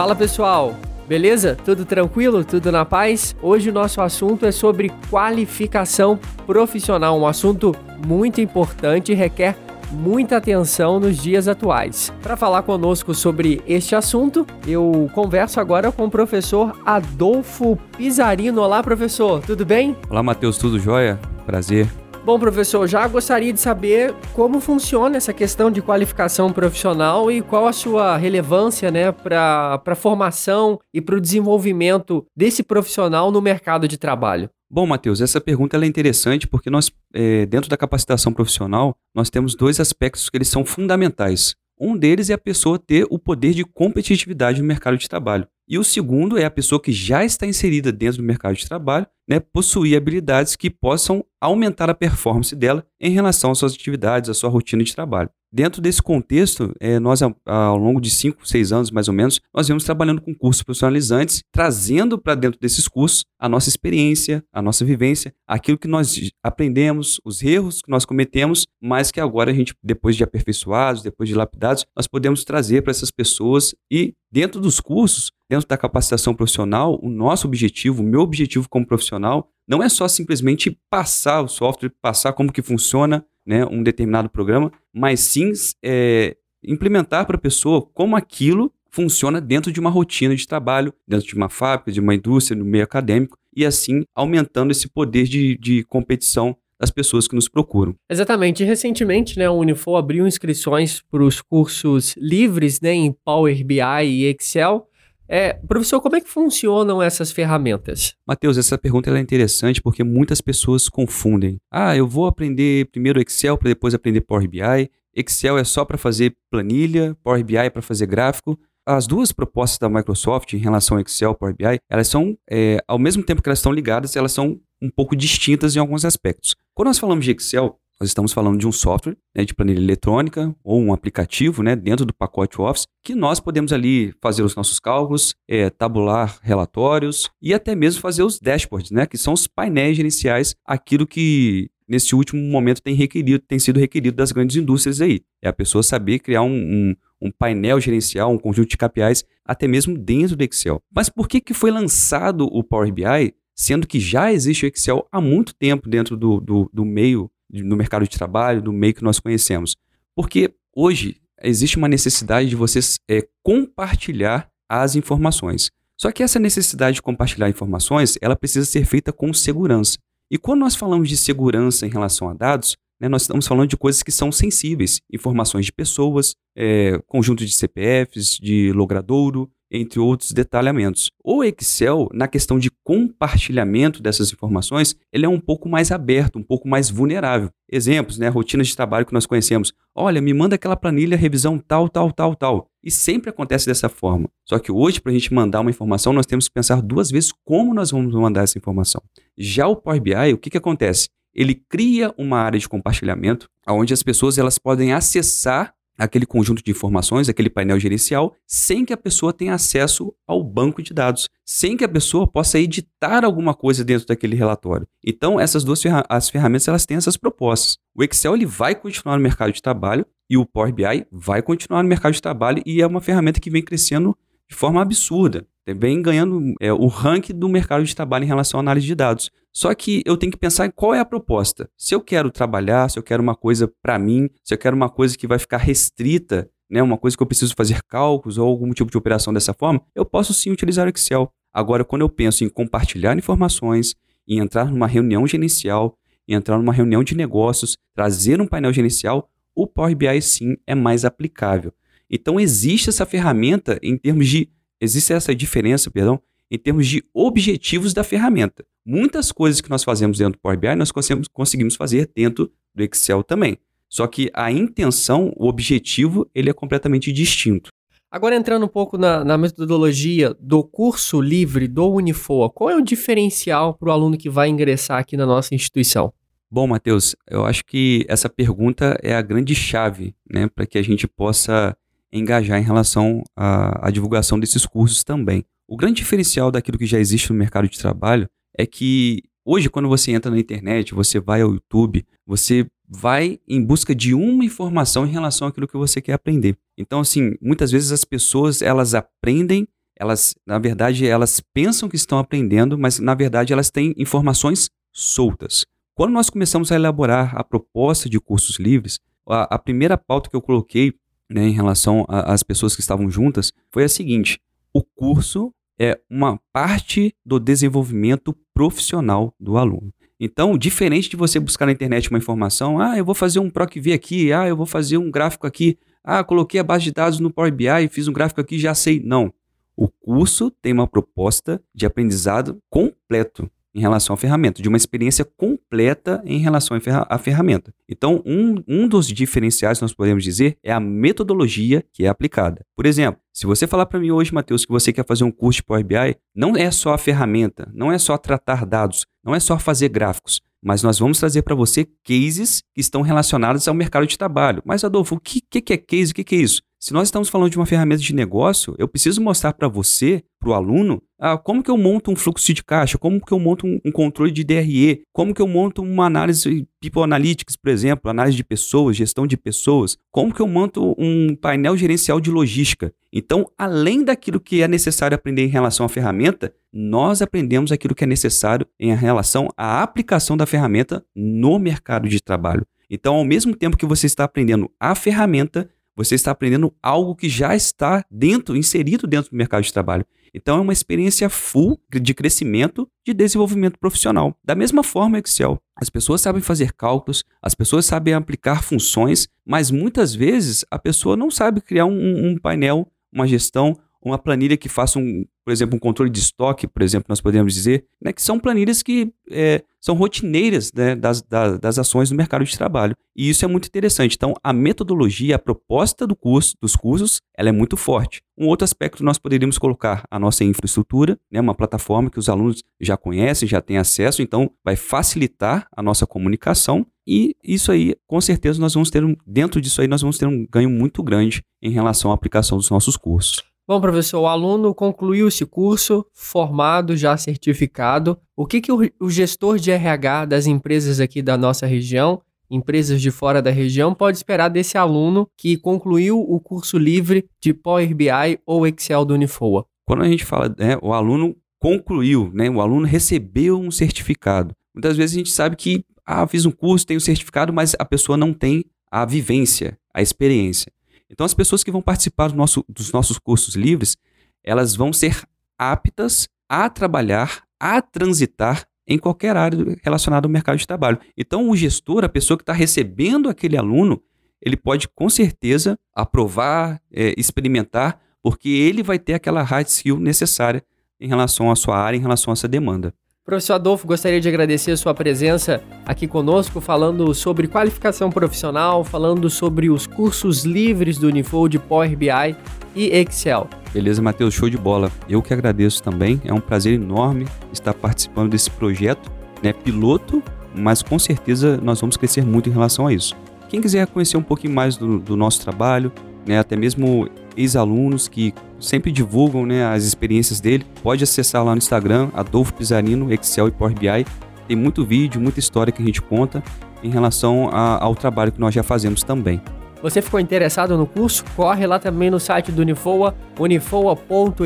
Fala pessoal, beleza? Tudo tranquilo? Tudo na paz? Hoje o nosso assunto é sobre qualificação profissional, um assunto muito importante e requer muita atenção nos dias atuais. Para falar conosco sobre este assunto, eu converso agora com o professor Adolfo Pizarino. Olá, professor, tudo bem? Olá, Matheus, tudo jóia? Prazer. Bom, professor, já gostaria de saber como funciona essa questão de qualificação profissional e qual a sua relevância né, para a formação e para o desenvolvimento desse profissional no mercado de trabalho. Bom, Matheus, essa pergunta é interessante porque nós, é, dentro da capacitação profissional, nós temos dois aspectos que eles são fundamentais. Um deles é a pessoa ter o poder de competitividade no mercado de trabalho. E o segundo é a pessoa que já está inserida dentro do mercado de trabalho, né, possuir habilidades que possam aumentar a performance dela em relação às suas atividades, à sua rotina de trabalho. Dentro desse contexto, é, nós, ao longo de 5, 6 anos mais ou menos, nós vemos trabalhando com cursos profissionalizantes, trazendo para dentro desses cursos a nossa experiência, a nossa vivência, aquilo que nós aprendemos, os erros que nós cometemos, mas que agora a gente, depois de aperfeiçoados, depois de lapidados, nós podemos trazer para essas pessoas. E, dentro dos cursos, dentro da capacitação profissional, o nosso objetivo, o meu objetivo como profissional, não é só simplesmente passar o software, passar como que funciona né, um determinado programa, mas sim é, implementar para a pessoa como aquilo funciona dentro de uma rotina de trabalho, dentro de uma fábrica, de uma indústria, no meio acadêmico, e assim aumentando esse poder de, de competição das pessoas que nos procuram. Exatamente. Recentemente, né, o Unifor abriu inscrições para os cursos livres né, em Power BI e Excel. É, professor, como é que funcionam essas ferramentas? Mateus, essa pergunta é interessante porque muitas pessoas confundem. Ah, eu vou aprender primeiro Excel para depois aprender Power BI. Excel é só para fazer planilha, Power BI é para fazer gráfico. As duas propostas da Microsoft em relação ao Excel e Power BI, elas são, é, ao mesmo tempo que elas estão ligadas, elas são um pouco distintas em alguns aspectos. Quando nós falamos de Excel, nós estamos falando de um software né, de planilha eletrônica ou um aplicativo né, dentro do pacote Office que nós podemos ali fazer os nossos cálculos, é, tabular relatórios e até mesmo fazer os dashboards, né, que são os painéis gerenciais, aquilo que nesse último momento tem requerido, tem sido requerido das grandes indústrias aí. É a pessoa saber criar um, um, um painel gerencial, um conjunto de KPIs, até mesmo dentro do Excel. Mas por que, que foi lançado o Power BI, sendo que já existe o Excel há muito tempo dentro do, do, do meio no mercado de trabalho, do meio que nós conhecemos. Porque hoje existe uma necessidade de vocês é, compartilhar as informações. Só que essa necessidade de compartilhar informações, ela precisa ser feita com segurança. E quando nós falamos de segurança em relação a dados, né, nós estamos falando de coisas que são sensíveis, informações de pessoas, é, conjunto de CPFs, de logradouro, entre outros detalhamentos. O Excel, na questão de compartilhamento dessas informações, ele é um pouco mais aberto, um pouco mais vulnerável. Exemplos, né, rotinas de trabalho que nós conhecemos. Olha, me manda aquela planilha, revisão tal, tal, tal, tal. E sempre acontece dessa forma. Só que hoje, para a gente mandar uma informação, nós temos que pensar duas vezes como nós vamos mandar essa informação. Já o Power BI, o que, que acontece? Ele cria uma área de compartilhamento onde as pessoas elas podem acessar aquele conjunto de informações, aquele painel gerencial, sem que a pessoa tenha acesso ao banco de dados, sem que a pessoa possa editar alguma coisa dentro daquele relatório. Então, essas duas ferra as ferramentas elas têm essas propostas. O Excel ele vai continuar no mercado de trabalho e o Power BI vai continuar no mercado de trabalho e é uma ferramenta que vem crescendo de forma absurda, vem ganhando é, o ranking do mercado de trabalho em relação à análise de dados. Só que eu tenho que pensar em qual é a proposta. Se eu quero trabalhar, se eu quero uma coisa para mim, se eu quero uma coisa que vai ficar restrita, né, uma coisa que eu preciso fazer cálculos ou algum tipo de operação dessa forma, eu posso sim utilizar o Excel. Agora, quando eu penso em compartilhar informações, em entrar numa reunião gerencial, em entrar numa reunião de negócios, trazer um painel gerencial, o Power BI sim é mais aplicável. Então existe essa ferramenta em termos de existe essa diferença, perdão, em termos de objetivos da ferramenta. Muitas coisas que nós fazemos dentro do Power BI, nós conseguimos fazer dentro do Excel também. Só que a intenção, o objetivo, ele é completamente distinto. Agora entrando um pouco na, na metodologia do curso livre do Unifoa, qual é o diferencial para o aluno que vai ingressar aqui na nossa instituição? Bom, Matheus, eu acho que essa pergunta é a grande chave né, para que a gente possa engajar em relação à, à divulgação desses cursos também. O grande diferencial daquilo que já existe no mercado de trabalho é que hoje, quando você entra na internet, você vai ao YouTube, você vai em busca de uma informação em relação àquilo que você quer aprender. Então, assim, muitas vezes as pessoas elas aprendem elas, na verdade, elas pensam que estão aprendendo, mas na verdade elas têm informações soltas. Quando nós começamos a elaborar a proposta de cursos livres, a, a primeira pauta que eu coloquei né, em relação às pessoas que estavam juntas foi a seguinte: o curso é uma parte do desenvolvimento profissional do aluno. Então, diferente de você buscar na internet uma informação, ah, eu vou fazer um PROC-V aqui, ah, eu vou fazer um gráfico aqui, ah, coloquei a base de dados no Power BI, fiz um gráfico aqui, já sei. Não. O curso tem uma proposta de aprendizado completo em relação à ferramenta, de uma experiência completa em relação à ferramenta. Então, um, um dos diferenciais, nós podemos dizer, é a metodologia que é aplicada. Por exemplo, se você falar para mim hoje, Matheus, que você quer fazer um curso de Power BI, não é só a ferramenta, não é só tratar dados, não é só fazer gráficos, mas nós vamos trazer para você cases que estão relacionados ao mercado de trabalho. Mas, Adolfo, o que, que é case? O que, que é isso? Se nós estamos falando de uma ferramenta de negócio, eu preciso mostrar para você, para o aluno, ah, como que eu monto um fluxo de caixa, como que eu monto um, um, controle de DRE, como que eu monto uma análise People Analytics, por exemplo, análise de pessoas, gestão de pessoas, como que eu monto um painel gerencial de logística. Então, além daquilo que é necessário aprender em relação à ferramenta, nós aprendemos aquilo que é necessário em relação à aplicação da ferramenta no mercado de trabalho. Então, ao mesmo tempo que você está aprendendo a ferramenta, você está aprendendo algo que já está dentro, inserido dentro do mercado de trabalho. Então é uma experiência full de crescimento, de desenvolvimento profissional. Da mesma forma, Excel. As pessoas sabem fazer cálculos, as pessoas sabem aplicar funções, mas muitas vezes a pessoa não sabe criar um, um painel, uma gestão, uma planilha que faça um, por exemplo, um controle de estoque, por exemplo, nós podemos dizer, né, que são planilhas que é, são rotineiras né, das, das, das, ações no mercado de trabalho. E isso é muito interessante. Então, a metodologia, a proposta do curso, dos cursos, ela é muito forte. Um outro aspecto nós poderíamos colocar a nossa infraestrutura, né, uma plataforma que os alunos já conhecem, já têm acesso, então vai facilitar a nossa comunicação e isso aí, com certeza, nós vamos ter um, dentro disso aí, nós vamos ter um ganho muito grande em relação à aplicação dos nossos cursos. Bom, professor, o aluno concluiu esse curso, formado, já certificado. O que, que o, gestor de RH das empresas aqui da nossa região, empresas de fora da região, pode esperar desse aluno que concluiu o curso livre de Power BI ou Excel do Unifoa? Quando a gente fala, né, o aluno concluiu, né, o aluno recebeu um certificado. Muitas vezes a gente sabe que, ah, fiz um curso, tenho certificado, mas a pessoa não tem a vivência, a experiência. Então, as pessoas que vão participar do nosso, dos nossos cursos livres, elas vão ser aptas a trabalhar, a transitar em qualquer área relacionada ao mercado de trabalho. Então, o gestor, a pessoa que está recebendo aquele aluno, ele pode com certeza aprovar, é, experimentar, porque ele vai ter aquela hard skill necessária em relação à sua área, em relação a essa demanda. Professor Adolfo, gostaria de agradecer a sua presença aqui conosco, falando sobre qualificação profissional, falando sobre os cursos livres do Unifold Power BI e Excel. Beleza, Matheus, show de bola. Eu que agradeço também. É um prazer enorme estar participando desse projeto, né, piloto, mas com certeza nós vamos crescer muito em relação a isso. Quem quiser conhecer um pouquinho mais do, do nosso trabalho, né, até mesmo ex-alunos que sempre divulgam né, as experiências dele. Pode acessar lá no Instagram, Adolfo Pizarino, Excel e Power BI. Tem muito vídeo, muita história que a gente conta em relação a, ao trabalho que nós já fazemos também. Você ficou interessado no curso? Corre lá também no site do Unifoa, unifoa.edu.br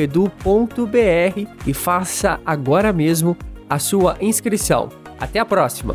e faça agora mesmo a sua inscrição. Até a próxima!